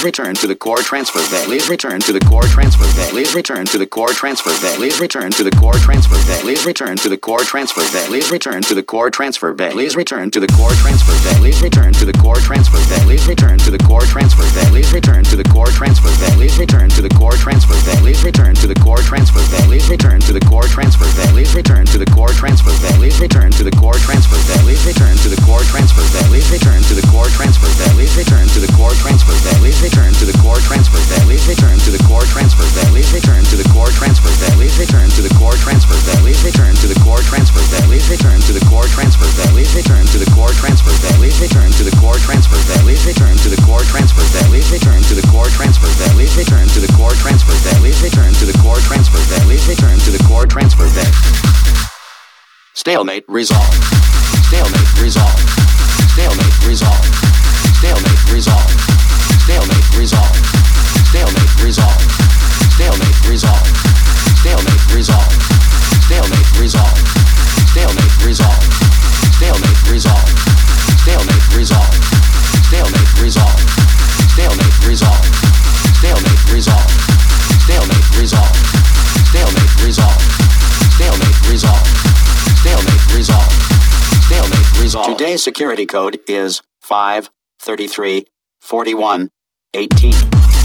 Please return to the core transfer bay. Please return to the core transfer bay. Please return to the core transfer bay. Please return to the core transfer bay. Please return to the core transfer bay. Please return to the core transfer bay. Please return to the core transfer bay. Please return to the core transfer bay. Please return to the core transfer bay. Please return to the core transfer bay. Please return to the core transfer bay. Please return to the core transfer bay. Please return to the core transfer bay. Please return to the core transfer bay. Please return to the core transfer bay. Please return to resolve. Security code is 5334118.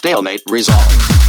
Stalemate resolved.